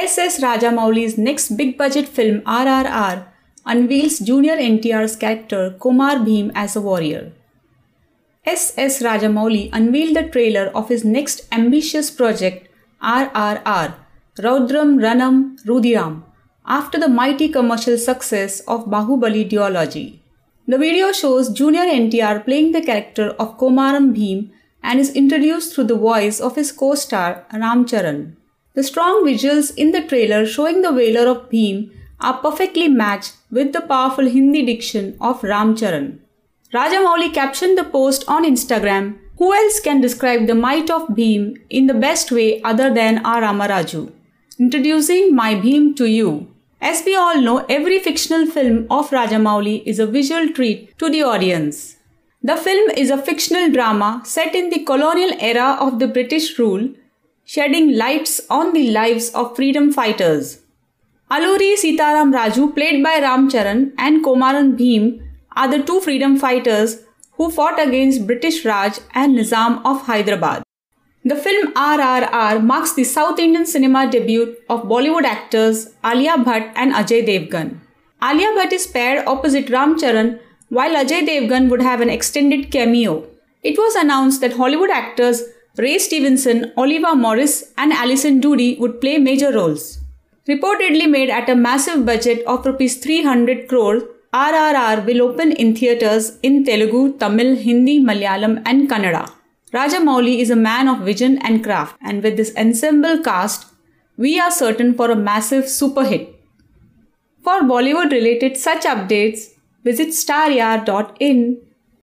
S.S. Rajamouli's next big budget film RRR unveils Junior NTR's character Komar Bhim as a warrior. S.S. Rajamouli unveiled the trailer of his next ambitious project RRR Raudram Ranam Rudhiram after the mighty commercial success of Bahubali duology. The video shows Junior NTR playing the character of Komaram Bhim and is introduced through the voice of his co-star Ram Charan. The strong visuals in the trailer showing the valor of Bhim are perfectly matched with the powerful Hindi diction of Ram Charan. Rajamouli captioned the post on Instagram, Who else can describe the might of Bhim in the best way other than our Ramaraju? Introducing My Bhim to you. As we all know, every fictional film of Rajamouli is a visual treat to the audience. The film is a fictional drama set in the colonial era of the British rule, shedding lights on the lives of freedom fighters. Alluri Sitaram Raju, played by Ram Charan, and Komaram Bhim are the two freedom fighters who fought against British Raj and Nizam of Hyderabad. The film RRR marks the South Indian cinema debut of Bollywood actors Alia Bhatt and Ajay Devgan. Alia Bhatt is paired opposite Ram Charan while Ajay Devgan would have an extended cameo. It was announced that Hollywood actors Ray Stevenson, Olivia Morris, and Alison Doody would play major roles. Reportedly made at a massive budget of Rs 300 crore, RRR will open in theatres in Telugu, Tamil, Hindi, Malayalam, and Kannada. Rajamouli is a man of vision and craft, and with this ensemble cast, we are certain for a massive super hit. For Bollywood related such updates, visit staryar.in